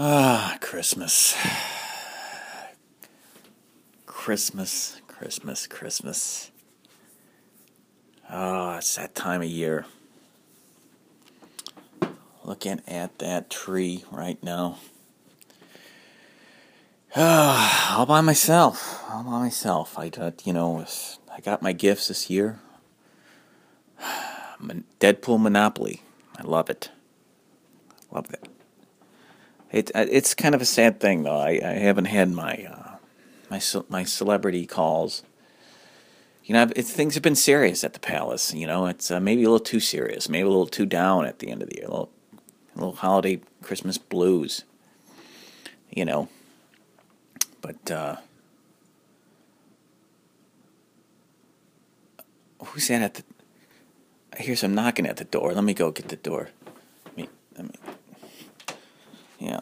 Ah, Christmas. Christmas, Christmas, Christmas. Oh, it's that time of year. Looking at that tree right now. Ah, all by myself. All by myself. I got, you know, I got my gifts this year. Deadpool Monopoly. I love it. Love it. It uh, it's kind of a sad thing though. I, I haven't had my uh, my my celebrity calls. You know, things have been serious at the palace. You know, it's uh, maybe a little too serious, maybe a little too down at the end of the year. A little, a little holiday Christmas blues. You know, but uh, who's that at the? I hear some knocking at the door. Let me go get the door. Let me, let me yeah,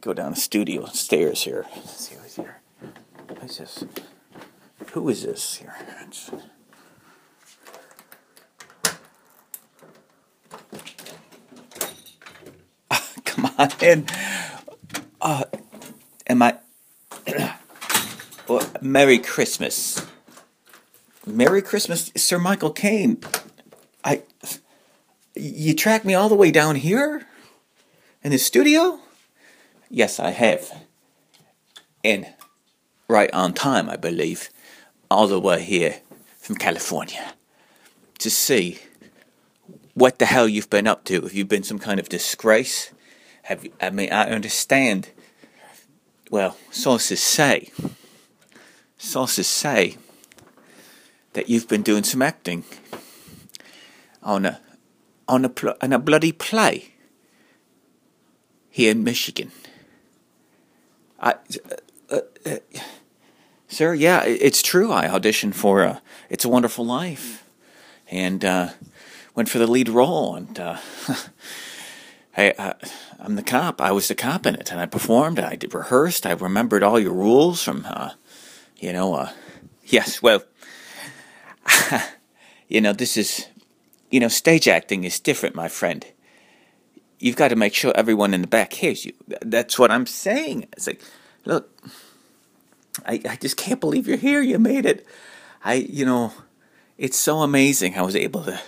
go down the studio stairs here. Let's see who's here. Who's this? Who is this here? It's... come on in. Uh, am I? well, Merry Christmas. Merry Christmas, Sir Michael Caine. I. You tracked me all the way down here? In the studio? Yes, I have. And right on time, I believe, all the way here from California to see what the hell you've been up to. Have you been some kind of disgrace? Have you, I mean, I understand. Well, sources say, sources say that you've been doing some acting on a on a on a bloody play here in Michigan. I, uh, uh, uh, sir, yeah, it's true. I auditioned for uh, "It's a Wonderful Life," and uh, went for the lead role. And uh, I, I'm the cop. I was the cop in it, and I performed. And I did rehearsed. I remembered all your rules from, you know. yes, well, you know, this is, you know, stage acting is different, my friend you've got to make sure everyone in the back hears you. That's what I'm saying. It's like, look, I, I just can't believe you're here. You made it. I, you know, it's so amazing I was able to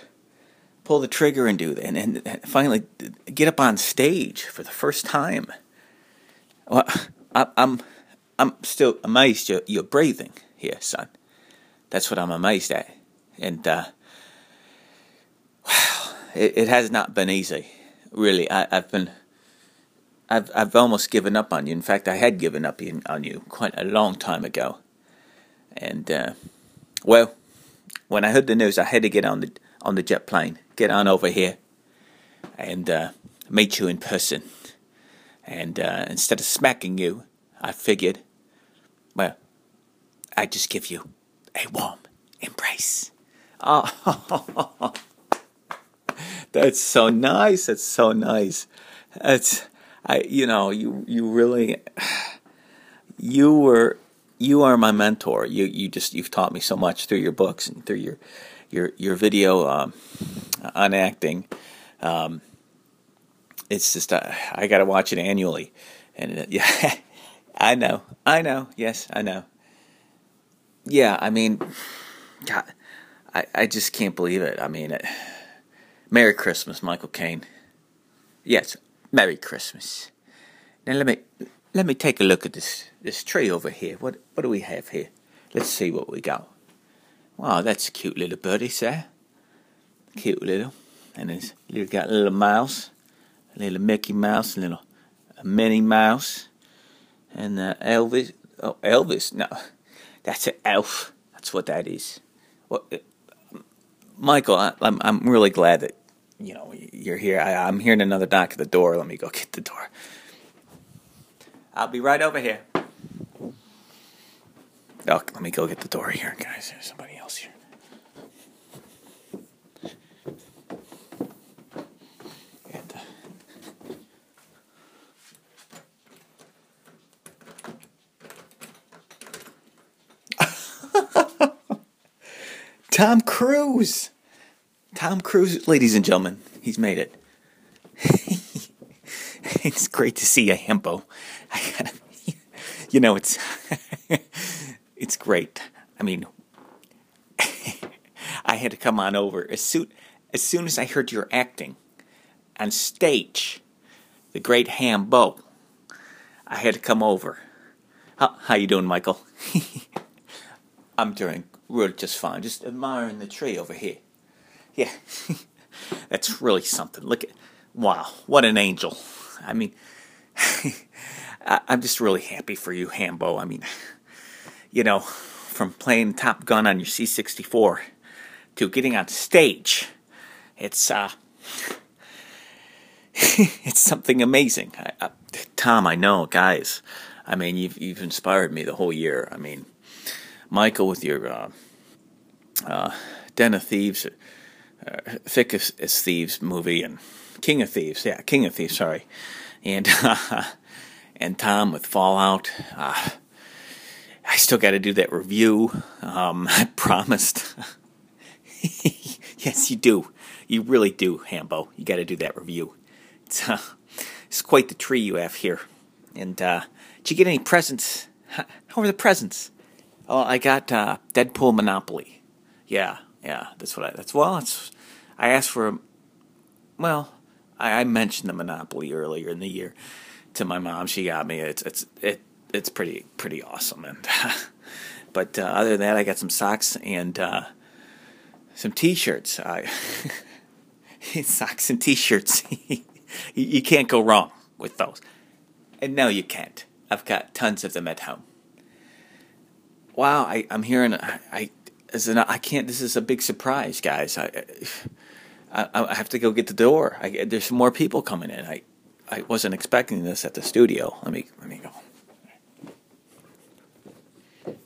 pull the trigger and do that, and, and, and finally get up on stage for the first time. Well, I, I'm, I'm still amazed you're, you're breathing here, son. That's what I'm amazed at, and uh, wow, it, it has not been easy really, I, have been, I've, I've almost given up on you. In fact, I had given up on you quite a long time ago. And uh, well, when I heard the news, I had to get on the on the jet plane, get on over here, and uh, meet you in person. And uh, instead of smacking you, I figured, well, I'd just give you a warm embrace. Oh. That's so nice. That's so nice. That's I you know, you you really you were you are my mentor. You you just you've taught me so much through your books and through your your your video um, on acting. Um, it's just uh, I got to watch it annually, and uh, yeah, I know, I know, yes, I know. Yeah, I mean, God, I I just can't believe it. I mean. It, Merry Christmas, Michael Caine. Yes, Merry Christmas. Now let me let me take a look at this this tree over here. What what do we have here? Let's see what we got. Wow, that's a cute little birdie, sir. Cute little, and it's little got a little mouse, a little Mickey Mouse, a little a Minnie Mouse, and uh, Elvis. Oh, Elvis. No, that's an elf. That's what that is. Well, uh, Michael, I, I'm I'm really glad that you know, you're here. I, I'm hearing another knock at the door. Let me go get the door. I'll be right over here. Oh, let me go get the door here, guys. There's somebody else here. Uh... Tom Cruise. Tom Cruise, ladies and gentlemen, he's made it. it's great to see you, Hambo. you know, it's it's great. I mean, I had to come on over as soon as soon as I heard your acting on stage. The great Hambo. I had to come over. How how you doing, Michael? I'm doing really just fine. Just admiring the tree over here. Yeah, that's really something. Look at wow, what an angel. I mean, I'm just really happy for you, Hambo. I mean, you know, from playing Top Gun on your C64 to getting on stage, it's uh, it's something amazing. I, uh, Tom, I know, guys. I mean, you've you've inspired me the whole year. I mean, Michael with your uh, uh, Den of Thieves, uh, Thick as, as, Thieves movie, and King of Thieves. Yeah, King of Thieves. Sorry, and and Tom with Fallout. Uh, I still got to do that review. Um, I promised. yes, you do. You really do, Hambo. You got to do that review. It's uh, it's quite the tree you have here. And uh, did you get any presents? How, are the presents? Oh, I got uh, Deadpool Monopoly. Yeah, yeah, that's what I. That's well, it's. I asked for a. Well, I, I mentioned the Monopoly earlier in the year to my mom. She got me. It's it's it it's pretty pretty awesome. And but uh, other than that, I got some socks and uh, some T-shirts. I socks and T-shirts. you, you can't go wrong with those. And no, you can't. I've got tons of them at home. Wow, I, I'm hearing. I, I an, I can't. This is a big surprise, guys. I, I, I have to go get the door. I, there's more people coming in. I, I wasn't expecting this at the studio. Let me, let me go.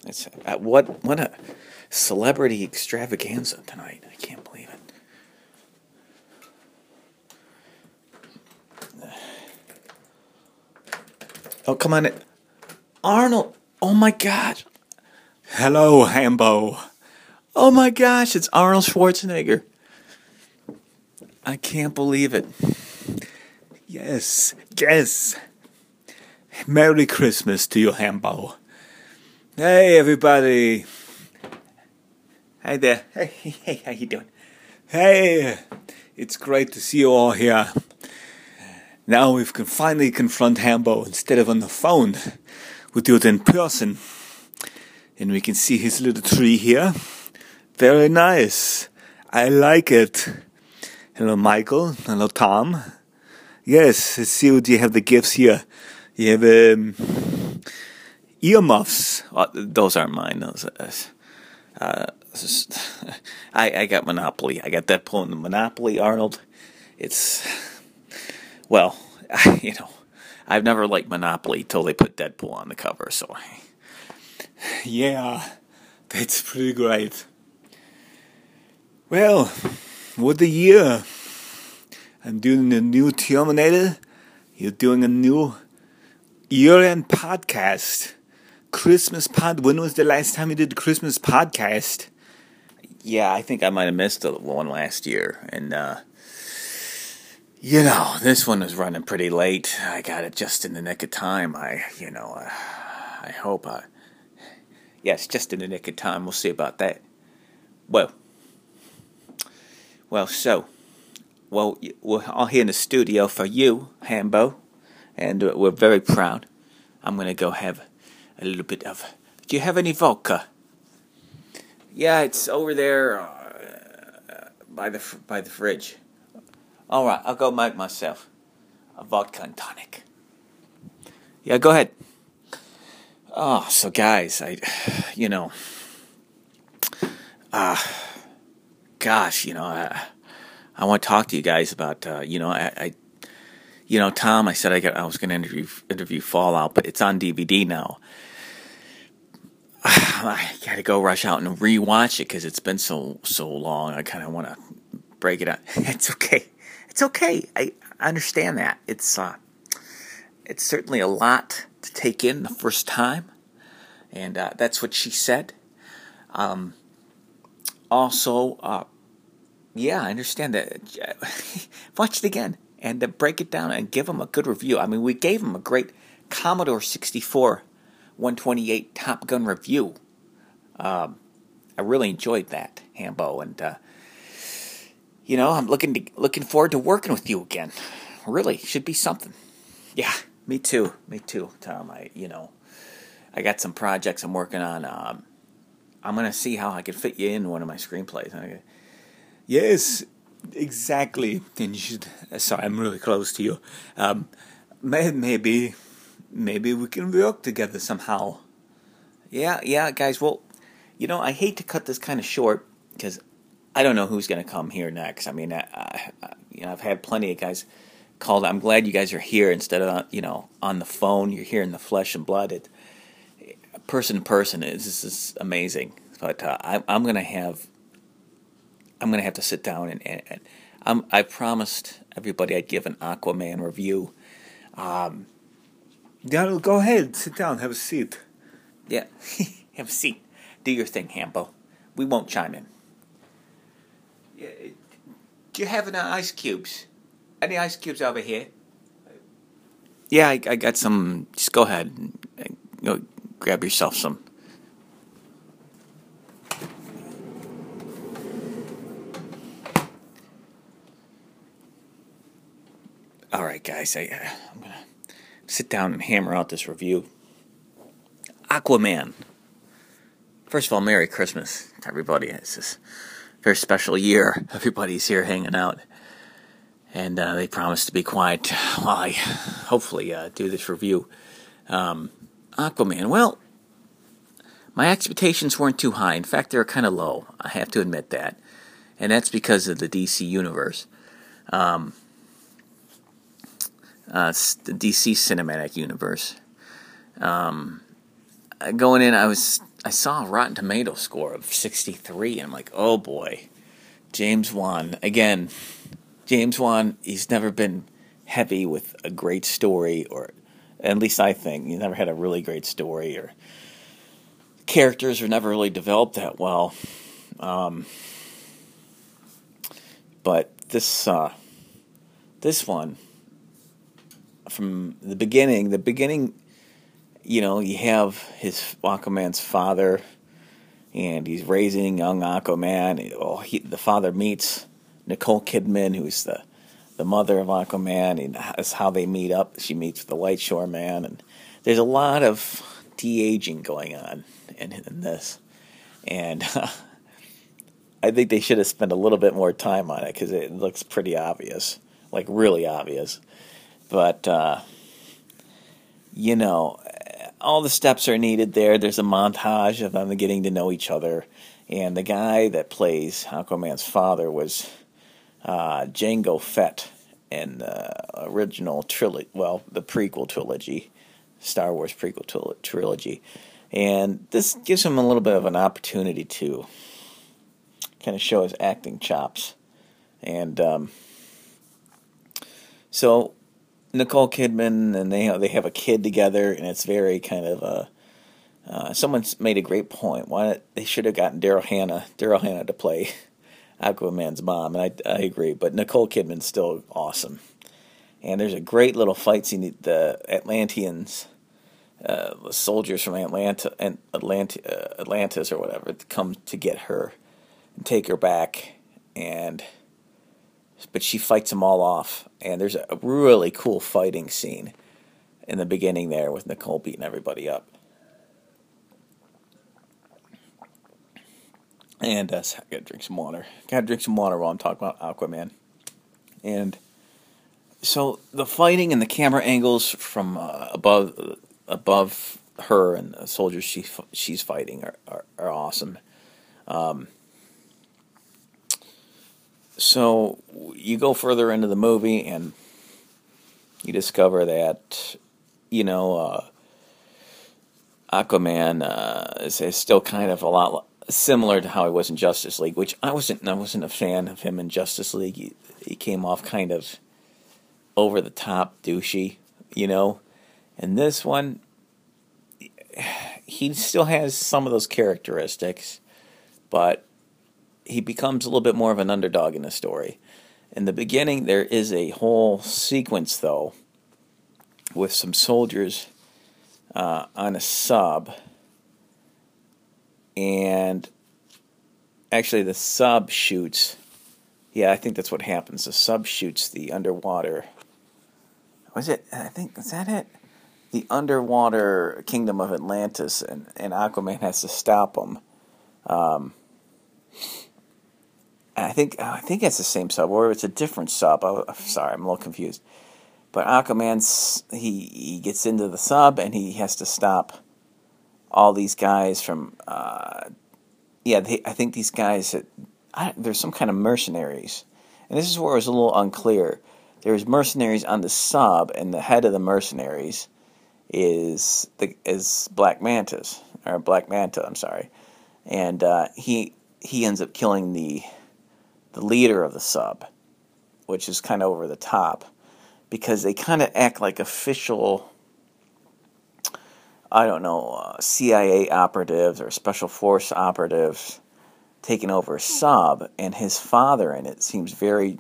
It's uh, what, what a celebrity extravaganza tonight. I can't believe it. Oh, come on. Arnold. Oh my God. Hello, Hambo. Oh my gosh, it's Arnold Schwarzenegger. I can't believe it. Yes, yes. Merry Christmas to you, Hambo. Hey, everybody. Hi there. Hey, hey, how you doing? Hey, it's great to see you all here. Now we can finally confront Hambo instead of on the phone. We do it in person. And we can see his little tree here. Very nice. I like it. Hello, Michael. Hello, Tom. Yes, let's see what you have the gifts here. You have um, earmuffs. Oh, those aren't mine. Those. Uh, I I got Monopoly. I got Deadpool in the Monopoly, Arnold. It's well, you know, I've never liked Monopoly till they put Deadpool on the cover. So, yeah, that's pretty great. Well, what the year? I'm doing a new Terminator. You're doing a new year-end podcast. Christmas pod. When was the last time you did the Christmas podcast? Yeah, I think I might have missed the one last year, and uh, you know this one was running pretty late. I got it just in the nick of time. I, you know, uh, I hope I. Yes, just in the nick of time. We'll see about that. Well. Well, so, well, we're all here in the studio for you, Hambo, and we're very proud. I'm to go have a little bit of. Do you have any vodka? Yeah, it's over there uh, by the by the fridge. All right, I'll go make myself a vodka and tonic. Yeah, go ahead. Oh, so guys, I, you know, ah. Uh, gosh, you know, I, I want to talk to you guys about, uh, you know, I, I, you know, Tom, I said I got, I was going to interview interview Fallout, but it's on DVD now. I got to go rush out and rewatch it because it's been so so long. I kind of want to break it up. It's okay. It's okay. I, I understand that. It's uh, it's certainly a lot to take in the first time, and uh, that's what she said. Um, also, uh, yeah, I understand that. Watch it again. and to break it down and give them a good review. I mean, we gave them a great Commodore 64 128 Top Gun review. Um, I really enjoyed that, Hambo, and uh, you know, I'm looking to, looking forward to working with you again. Really, should be something. Yeah, me too. Me too, Tom. I, you know, I got some projects I'm working on. Um, I'm gonna see how I can fit you in one of my screenplays. I, yes, exactly. And you should. Sorry, I'm really close to you. Um, maybe, maybe we can work together somehow. Yeah, yeah, guys. Well, you know, I hate to cut this kind of short because I don't know who's going to come here next. I mean, I, I, you know, I've had plenty of guys called. I'm glad you guys are here instead of you know on the phone. You're here in the flesh and blood. It, person to person is this is amazing. But uh, I, I'm going to have I'm going to have to sit down and, and, and I'm, I promised everybody I'd give an Aquaman review. Um, yeah, go ahead, sit down, have a seat. Yeah, have a seat. Do your thing, Hambo. We won't chime in. Yeah, do you have any ice cubes? Any ice cubes over here? Yeah, I, I got some. Just go ahead. And, go grab yourself some. All right, guys, I, I'm gonna sit down and hammer out this review. Aquaman. First of all, Merry Christmas to everybody. It's this very special year. Everybody's here hanging out. And uh, they promised to be quiet while I hopefully uh, do this review. Um, Aquaman, well, my expectations weren't too high. In fact, they were kind of low. I have to admit that. And that's because of the DC universe. Um, uh, the DC cinematic universe. Um, going in, I was I saw a Rotten Tomato score of 63, and I'm like, oh boy, James Wan again. James Wan, he's never been heavy with a great story, or at least I think you never had a really great story, or characters are never really developed that well. Um, but this uh, this one from the beginning, the beginning you know, you have his Aquaman's father, and he's raising young Aquaman. Oh, he, the father meets Nicole Kidman, who's the the mother of Aquaman, and that's how they meet up. She meets with the White Shore Man, and there's a lot of de aging going on in, in this, and uh, I think they should have spent a little bit more time on it because it looks pretty obvious, like really obvious. But uh, you know, all the steps are needed there. There's a montage of them getting to know each other. And the guy that plays Aquaman's father was uh, Jango Fett in the original trilogy, well, the prequel trilogy, Star Wars prequel trilogy. And this gives him a little bit of an opportunity to kind of show his acting chops. And um, so Nicole Kidman and they they have a kid together, and it's very kind of a. Uh, someone's made a great point. Why they should have gotten Daryl Hannah, Daryl Hannah to play Aquaman's mom, and I I agree. But Nicole Kidman's still awesome, and there's a great little fight scene. The Atlanteans, uh, the soldiers from Atlanta and Atlant- uh, Atlantis or whatever, come to get her and take her back, and but she fights them all off. And there's a really cool fighting scene in the beginning there with Nicole beating everybody up. And uh, I gotta drink some water. Gotta drink some water while I'm talking about Aquaman. And so the fighting and the camera angles from uh, above above her and the soldiers she she's fighting are are, are awesome. Um, so you go further into the movie and you discover that you know uh, Aquaman uh, is, is, still kind of a lot similar to how he was in Justice League, which I wasn't. I wasn't a fan of him in Justice League. He, he came off kind of over the top, douchey, you know. And this one, he still has some of those characteristics, but he becomes a little bit more of an underdog in the story. In the beginning, there is a whole sequence, though, with some soldiers uh, on a sub. And actually, the sub shoots. Yeah, I think that's what happens. The sub shoots the underwater. Was it? I think, is that it? The underwater kingdom of Atlantis, and, and Aquaman has to stop them. Um, I think I think it's the same sub, or it's a different sub. I, am sorry, I'm a little confused. But Aquaman's he he gets into the sub and he has to stop all these guys from. Uh, yeah, they, I think these guys. I, there's some kind of mercenaries, and this is where it was a little unclear. There's mercenaries on the sub, and the head of the mercenaries is the is Black Mantis or Black Manta. I'm sorry, and uh, he he ends up killing the the leader of the sub, which is kind of over the top because they kind of act like official, I don't know, uh, CIA operatives or special force operatives taking over a sub, and his father in it seems very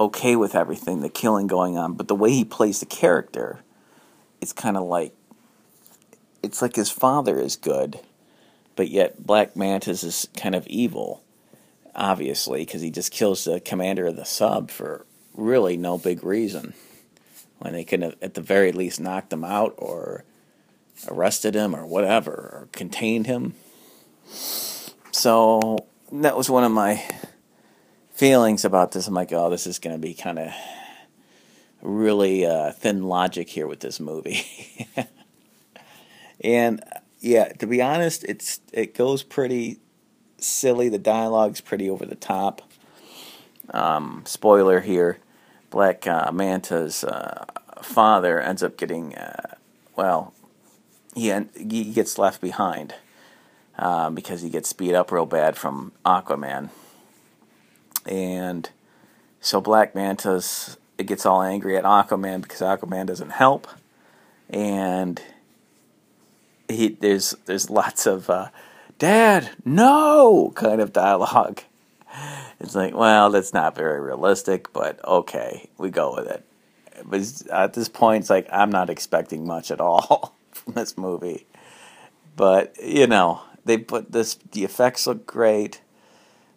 okay with everything, the killing going on, but the way he plays the character, it's kind of like it's like his father is good, but yet Black Mantis is kind of evil, obviously, because he just kills the commander of the sub for really no big reason. When they could have, at the very least, knocked him out or arrested him or whatever, or contained him. So that was one of my feelings about this. I'm like, oh, this is going to be kind of really uh, thin logic here with this movie. and yeah, to be honest, it's it goes pretty silly. The dialogue's pretty over the top. Um, spoiler here: Black uh, Manta's uh, father ends up getting, uh, well, he he gets left behind uh, because he gets beat up real bad from Aquaman, and so Black Manta's it gets all angry at Aquaman because Aquaman doesn't help, and he there's there's lots of uh, Dad, no kind of dialogue. It's like, well, that's not very realistic, but okay, we go with it. But at this point, it's like I'm not expecting much at all this movie. But you know, they put this. The effects look great.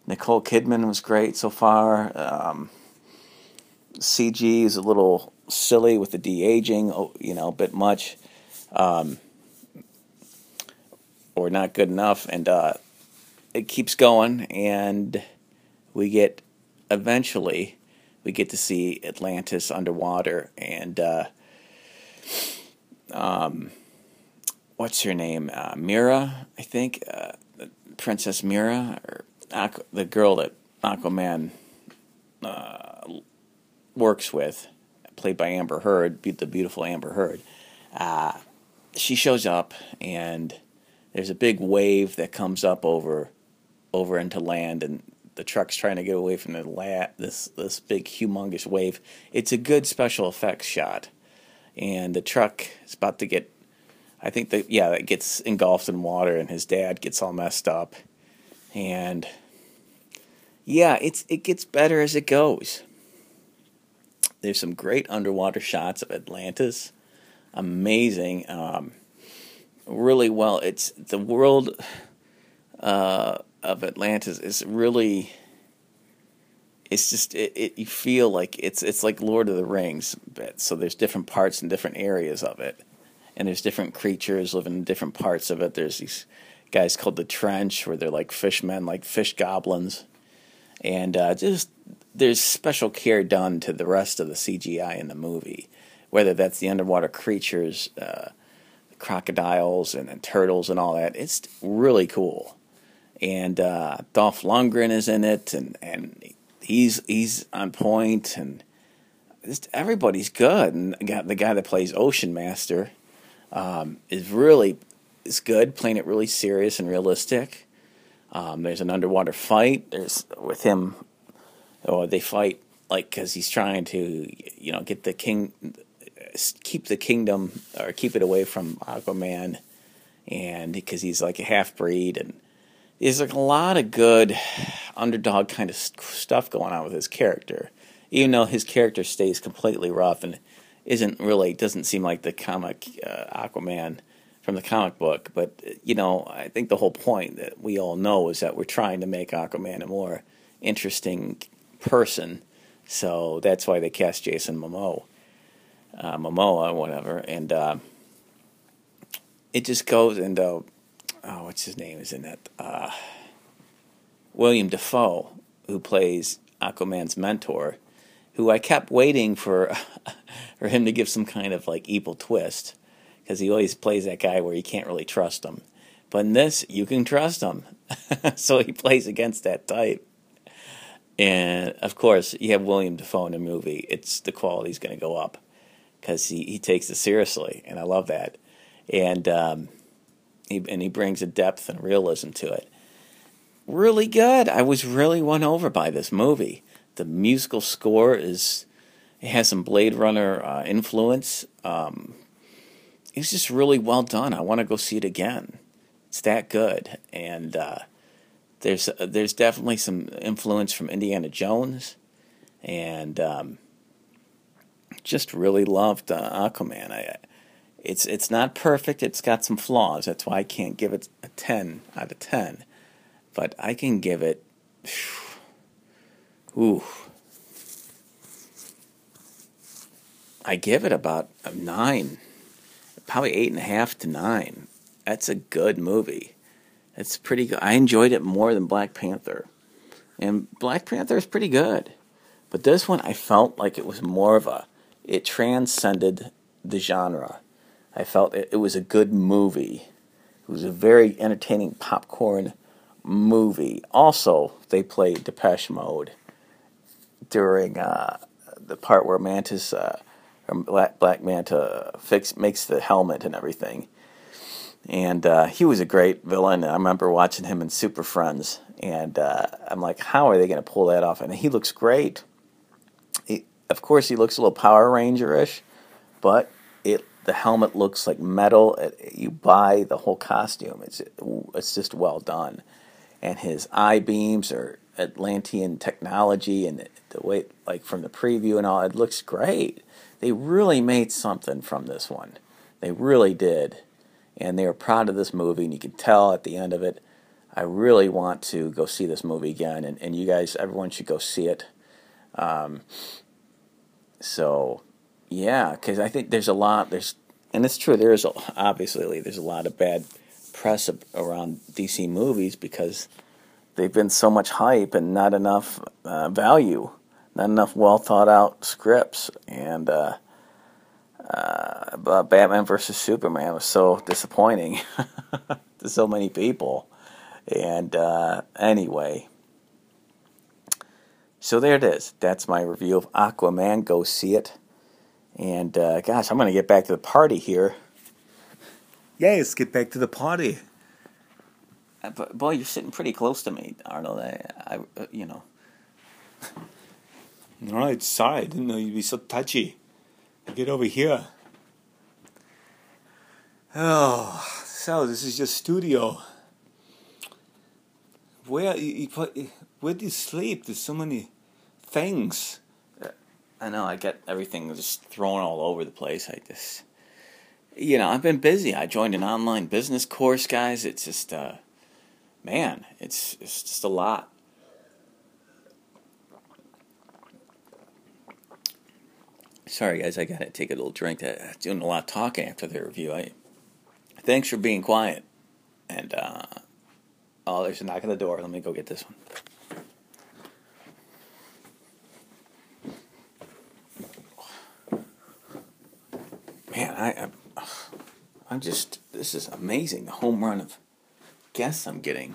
Nicole Kidman was great so far. Um, CG is a little silly with the de aging, oh, you know, a bit much, um, or not good enough, and uh, it keeps going, and we get eventually we get to see Atlantis underwater, and uh, um, what's her name? Uh, Mera, I think, uh, Princess Mera, or Aqu- the girl that Aquaman uh, works with, played by Amber Heard, the beautiful Amber Heard. Uh, she shows up, and there's a big wave that comes up over over into land, and the truck's trying to get away from the la- this this big humongous wave. It's a good special effects shot, and the truck is about to get. I think that yeah, it gets engulfed in water, and his dad gets all messed up, and yeah, it's it gets better as it goes. There's some great underwater shots of Atlantis, amazing, um, really well. It's the world. Uh, of Atlantis is really it's just it, it, you feel like it's it's like Lord of the Rings bit. So there's different parts and different areas of it, and there's different creatures living in different parts of it. There's these guys called the Trench, where they're like fishmen, like fish goblins, and uh, just there's special care done to the rest of the CGI in the movie, whether that's the underwater creatures, uh, crocodiles and, and turtles and all that. It's really cool and uh, Dolph Lundgren is in it, and and he's he's on point, and just, everybody's good. And the guy that plays Ocean Master um, is really is good, playing it really serious and realistic. Um, there's an underwater fight. There's with him, or they fight like because he's trying to you know get the king, keep the kingdom or keep it away from Aquaman, and because he's like a half breed and there's like a lot of good underdog kind of stuff going on with his character. even though his character stays completely rough and isn't really doesn't seem like the comic uh, Aquaman from the comic book. But you know, I think the whole point that we all know is that we're trying to make Aquaman a more interesting person. So that's why they cast Jason Momoa, uh, Momoa, whatever, and uh, it just goes into oh, what's his name is in that uh, William Dafoe, who plays Aquaman's mentor, who I kept waiting for for him to give some kind of like evil twist because he always plays that guy where you can't really trust him. But in this, you can trust him. so he plays against that type. And of course, you have William Dafoe in the movie. It's the quality's going to go up because he, he takes it seriously, and I love that. And um, he and he brings a depth and realism to it. Really good. I was really won over by this movie. The musical score is it has some Blade Runner uh, influence. Um, it's just really well done. I want to go see it again. It's that good, and uh, there's uh, there's definitely some influence from Indiana Jones, and um, just really loved uh, Aquaman. I, it's it's not perfect. It's got some flaws. That's why I can't give it a ten out of ten, but I can give it. Ooh. I give it about a nine probably eight and a half to nine. That's a good movie. It's pretty good. I enjoyed it more than Black Panther, and Black Panther is pretty good, but this one I felt like it was more of a. It transcended the genre. I felt it, it was a good movie. It was a very entertaining popcorn movie. Also, they played Depeche Mode during uh, the part where Mantis. Uh, Black, Black Manta fix makes the helmet and everything. And uh, he was a great villain. I remember watching him in Super Friends, and uh, I'm like, how are they going to pull that off? And he looks great. He, of course, he looks a little Power Ranger ish, but it the helmet looks like metal. It, you buy the whole costume. It's it's just well done, and his eye beams are Atlantean technology, and the way like from the preview and all, it looks great they really made something from this one. They really did. And they were proud of this movie, and you can tell at the end of it. I really want to go see this movie again, and, and you guys, everyone should go see it. Um, so, yeah, because I think there's a lot, there's, and it's true, there is obviously there's a lot of bad press around DC movies because they've been so much hype and not enough uh, value not enough well thought out scripts. And uh, uh, Batman versus Superman was so disappointing to so many people. And uh, anyway, so there it is. That's my review of Aquaman. Go see it. And uh, gosh, I'm going to get back to the party here. Let's get back to the party. Uh, but boy, you're sitting pretty close to me, Arnold. I, I uh, you know. All right, sorry, I didn't know you'd be so touchy. Get over here. Oh, so this is your studio. Where you, you where do you sleep? There's so many things. I know. I get everything just thrown all over the place. I just, you know, I've been busy. I joined an online business course, guys. It's just, uh, man, it's it's just a lot. Sorry, guys, I gotta take a little drink. I'm doing a lot of talking after the review. I thanks for being quiet. And uh, oh, there's a knock at the door. Let me go get this one. Man, I, I'm, I'm just. This is amazing. The home run of guests I'm getting.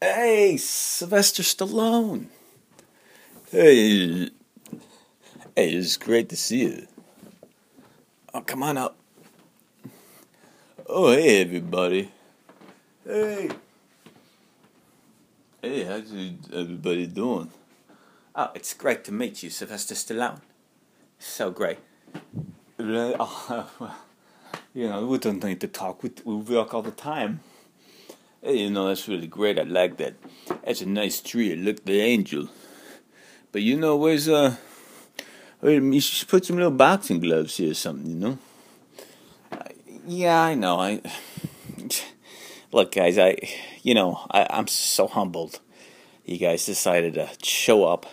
Hey, Sylvester Stallone. Hey, hey, it's great to see you. Oh, come on up. Oh, hey, everybody. Hey. Hey, how's everybody doing? Oh, it's great to meet you, Sylvester Stallone. So great. Oh, you know, we don't need to talk. We, we work all the time. You know, that's really great. I like that. That's a nice tree. Look, the angel. But you know, where's uh, where, you should put some little boxing gloves here or something, you know? Yeah, I know. I look, guys. I, you know, I, I'm so humbled. You guys decided to show up,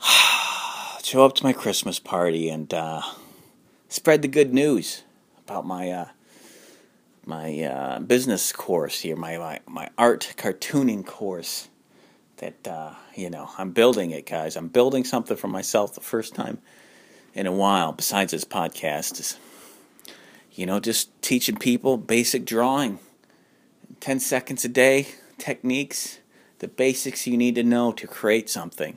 show up to my Christmas party and uh, spread the good news about my uh, my uh, business course here, my, my my art cartooning course. That uh, you know, I'm building it, guys. I'm building something for myself the first time in a while. Besides this podcast, is you know, just teaching people basic drawing, ten seconds a day, techniques, the basics you need to know to create something.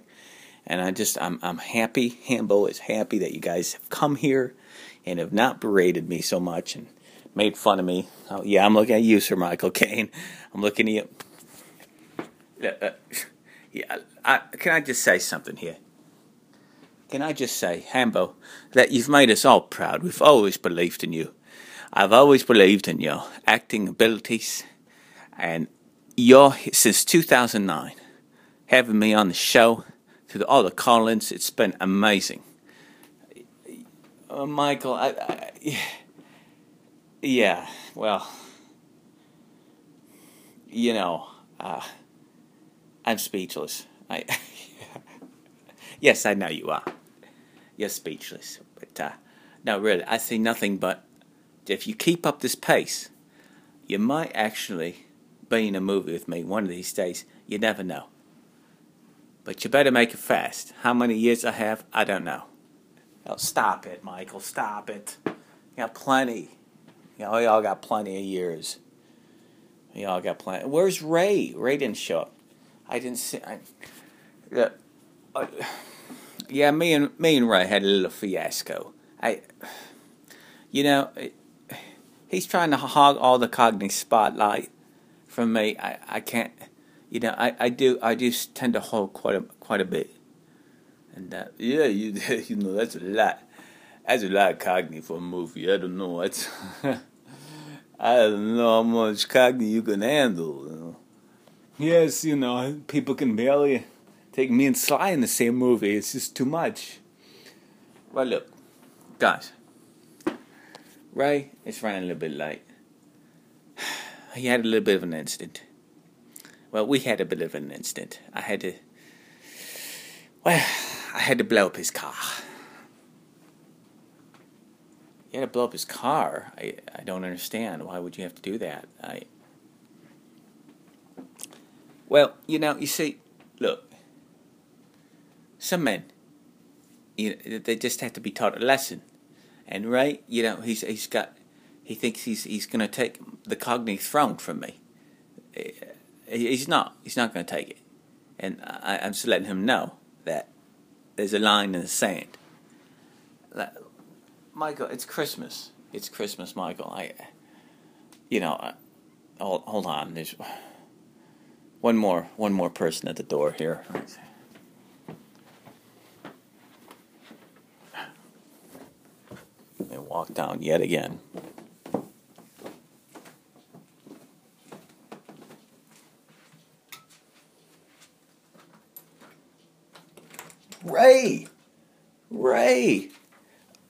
And I just, I'm, I'm happy. Hambo is happy that you guys have come here and have not berated me so much and made fun of me. Oh, yeah, I'm looking at you, Sir Michael Caine. I'm looking at you. Uh, yeah, I, can I just say something here? Can I just say, Hambo, that you've made us all proud. We've always believed in you. I've always believed in your acting abilities, and your since 2009, having me on the show through all the call-ins, it's been amazing. Uh, Michael, I, I, yeah, well, you know, uh, I'm speechless. I, yes, I know you are. You're speechless, but uh, no, really, I see nothing but if you keep up this pace, you might actually be in a movie with me one of these days. You never know. But you better make it fast. How many years I have, I don't know. Stop it, Michael. Stop it. You got plenty. You know, all got plenty of years. We all got plenty. Where's Ray? Ray didn't show up. I didn't see. I, yeah, uh, yeah. Me and me and Ray had a little fiasco. I, you know, he's trying to hog all the Cockney spotlight from me. I, I can't. You know, I, I do I do tend to hold quite a quite a bit. And that, yeah, you you know that's a lot. That's a lot of Cockney for a movie. I don't know. It's I don't know how much Cockney you can handle. You know? Yes, you know, people can barely take me and Sly in the same movie. It's just too much. Well, look, guys. Ray is running a little bit late. He had a little bit of an incident. Well, we had a bit of an incident. I had to. Well, I had to blow up his car. You had to blow up his car? I, I don't understand. Why would you have to do that? I. Well, you know, you see, look, some men, you know, they just have to be taught a lesson. And Ray, you know, he's he's got, he thinks he's he's going to take the Cockney throne from me. Eh, he's not. He's not going to take it. And I, I'm just letting him know that there's a line in the sand. Michael, it's Christmas. It's Christmas, Michael. I, you know, I, hold hold on. There's one more one more person at the door here. And walk down yet again. Ray! Ray!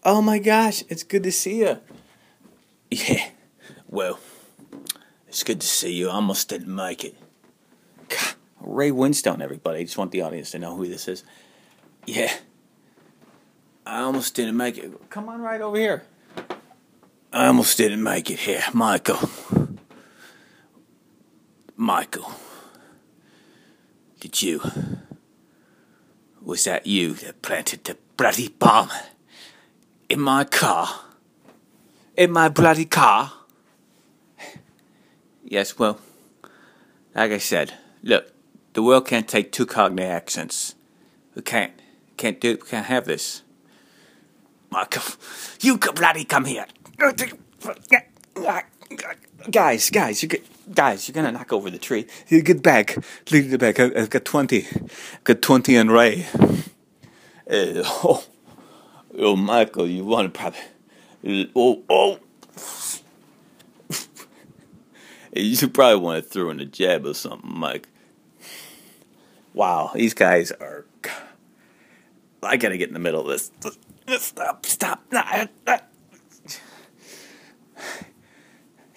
Oh my gosh, it's good to see you. Yeah, well, it's good to see you. I almost didn't make it. God, Ray Winstone, everybody. I just want the audience to know who this is. Yeah, I almost didn't make it. Come on right over here. I almost didn't make it here. Michael. Michael. Did you. Was that you that planted the bloody bomb in my car? In my bloody car? Yes, well, like I said, look, the world can't take two Cockney accents. We can't. Can't do it. We can't have this. Michael, you bloody come here. Guys, guys, you get, guys, you're gonna knock over the tree. You get back, lead the back. I've got twenty, I've got twenty and Ray. Uh, oh, oh, Michael, you want to probably, oh, oh. you probably want to throw in a jab or something, Mike. Wow, these guys are. I gotta get in the middle of this. Stop! Stop!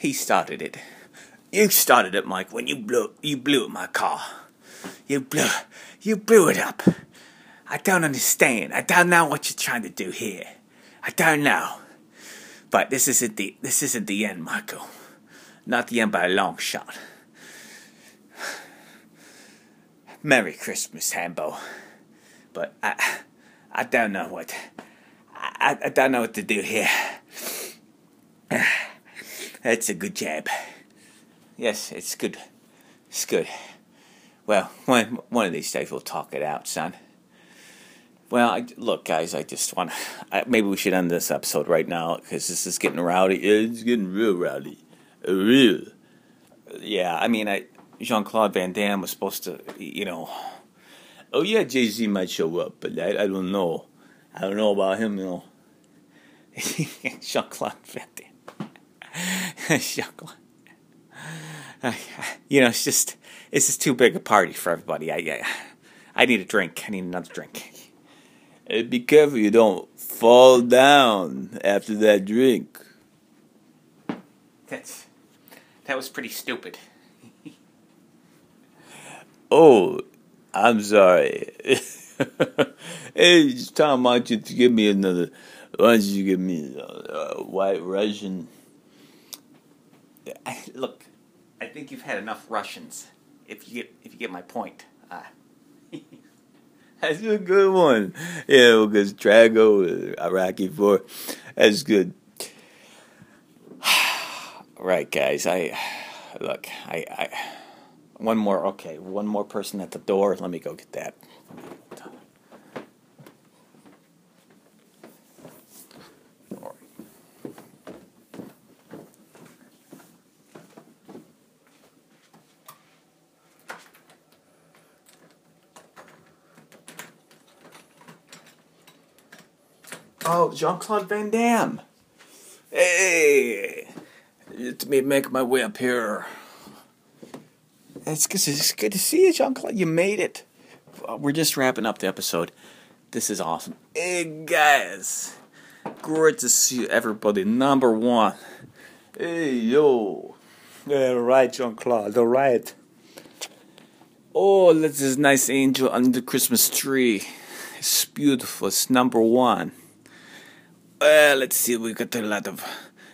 He started it. You started it, Mike. When you blew, you blew up my car. You blew, you blew it up. I don't understand. I don't know what you're trying to do here. I don't know. But this isn't the this isn't the end, Michael. Not the end by a long shot. Merry Christmas, Hambo. But I I don't know what I, I don't know what to do here. That's a good jab. Yes, it's good. It's good. Well, one one of these days we'll talk it out, son. Well, I, look, guys, I just want to. Maybe we should end this episode right now because this is getting rowdy. It's getting real rowdy. Real. Yeah, I mean, I Jean Claude Van Damme was supposed to, you know. Oh, yeah, Jay Z might show up, but I, I don't know. I don't know about him, you know. Jean Claude Van Damme. You know, it's just, it's just too big a party for everybody. I, I, I need a drink. I need another drink. Be careful you don't fall down after that drink. That's that was pretty stupid. oh, I'm sorry. hey, Tom, why don't you give me another? Why don't you give me a, a uh, white Russian? Look, I think you've had enough Russians. If you get if you get my point. Uh, That's a good one. Yeah, because Drago, Rocky four. That's good. right, guys. I look. I, I one more. Okay, one more person at the door. Let me go get that. Oh, Jean Claude Van Damme. Hey, let me make my way up here. It's, it's good to see you, Jean Claude. You made it. We're just wrapping up the episode. This is awesome. Hey, guys. Great to see everybody. Number one. Hey, yo. Yeah, right, Jean Claude. All right. Oh, that's this nice angel under the Christmas tree. It's beautiful. It's number one. Well, let's see. We got a lot of.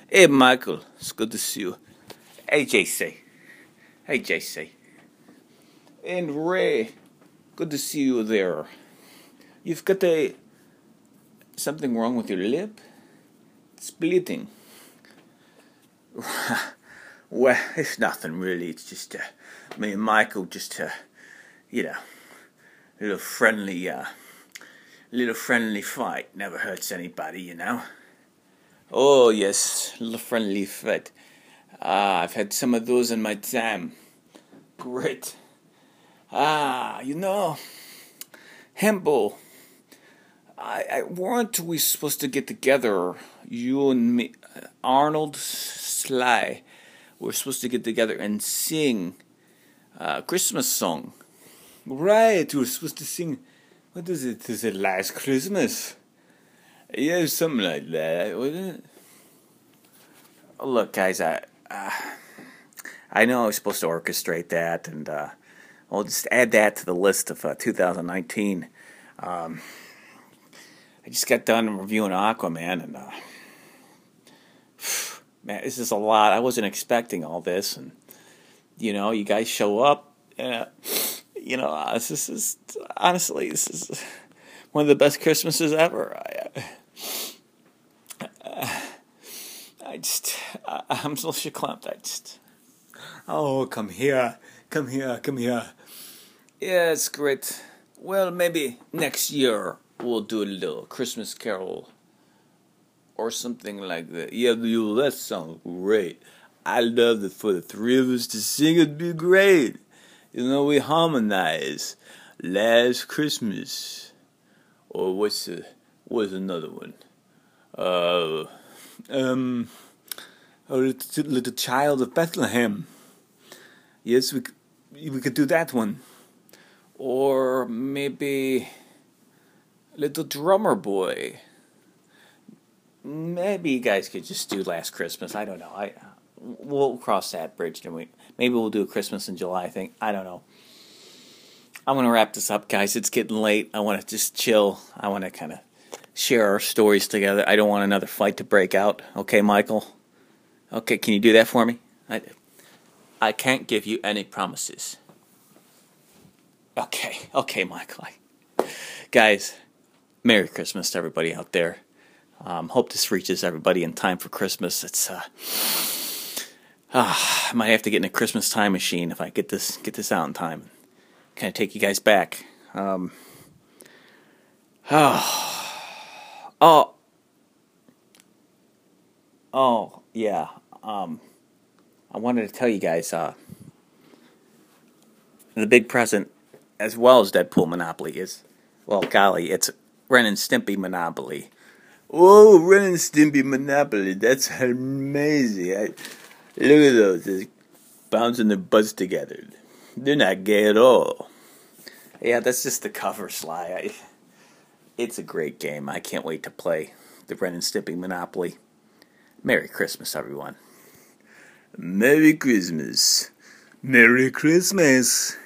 Hey, Michael. It's good to see you. Hey, JC. Hey, JC. And Ray. Good to see you there. You've got a. something wrong with your lip? It's bleeding. well, it's nothing really. It's just uh, me and Michael just, uh, you know, a little friendly, uh, little friendly fight never hurts anybody, you know. Oh yes, little friendly fight. Ah, I've had some of those in my time. Great. Ah, you know, Hempel. I, I weren't we supposed to get together? You and me, Arnold Sly. We're supposed to get together and sing a Christmas song. Right, we were supposed to sing what is it? Is it Last Christmas? Yeah, something like that, wasn't it? Look, guys, I uh, I know I was supposed to orchestrate that, and uh, I'll just add that to the list of uh, 2019. Um, I just got done reviewing Aquaman, and uh, man, this is a lot. I wasn't expecting all this, and you know, you guys show up. Uh, you know, uh, this is honestly this is one of the best Christmases ever. I, uh, I just I, I'm so verklempt. I just oh come here, come here, come here. Yeah, it's great. Well, maybe next year we'll do a little Christmas Carol or something like that. Yeah, you that sounds great. I love it for the three of us to sing. It'd be great. You know, we harmonize Last Christmas. Or what's the, what's another one? Uh, um, little, little child of Bethlehem. Yes, we we could do that one. or maybe Little Drummer Boy. Maybe you guys could just do Last Christmas. I don't know. I we'll cross that bridge, and we maybe we'll do a Christmas in July. I think I don't know. I'm going to wrap this up, guys. It's getting late. I want to just chill. I want to kind of share our stories together. I don't want another fight to break out. Okay, Michael. Okay, can you do that for me? I, I can't give you any promises. Okay, okay, Michael. Guys, Merry Christmas to everybody out there. Um, hope this reaches everybody in time for Christmas. It's uh, uh, I might have to get in a Christmas time machine if I get this get this out in time. Kind of take you guys back. Um, oh, oh, oh, yeah. Um, I wanted to tell you guys uh, the big present, as well as Deadpool Monopoly, is well, golly, it's Ren and Stimpy Monopoly. Oh, Ren and Stimpy Monopoly, that's amazing. I, look at those, they're bouncing their butts together. They're not gay at all. Yeah, that's just the cover, Sly. I, it's a great game. I can't wait to play the Ren and Stimpy Monopoly. Merry Christmas, everyone. Merry Christmas. Merry Christmas.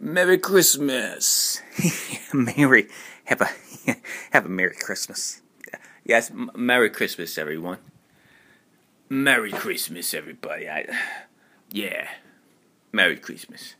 Merry Christmas. Merry have a have a Merry Christmas. Yes, m- Merry Christmas, everyone. Merry Christmas, everybody. I, yeah, Merry Christmas.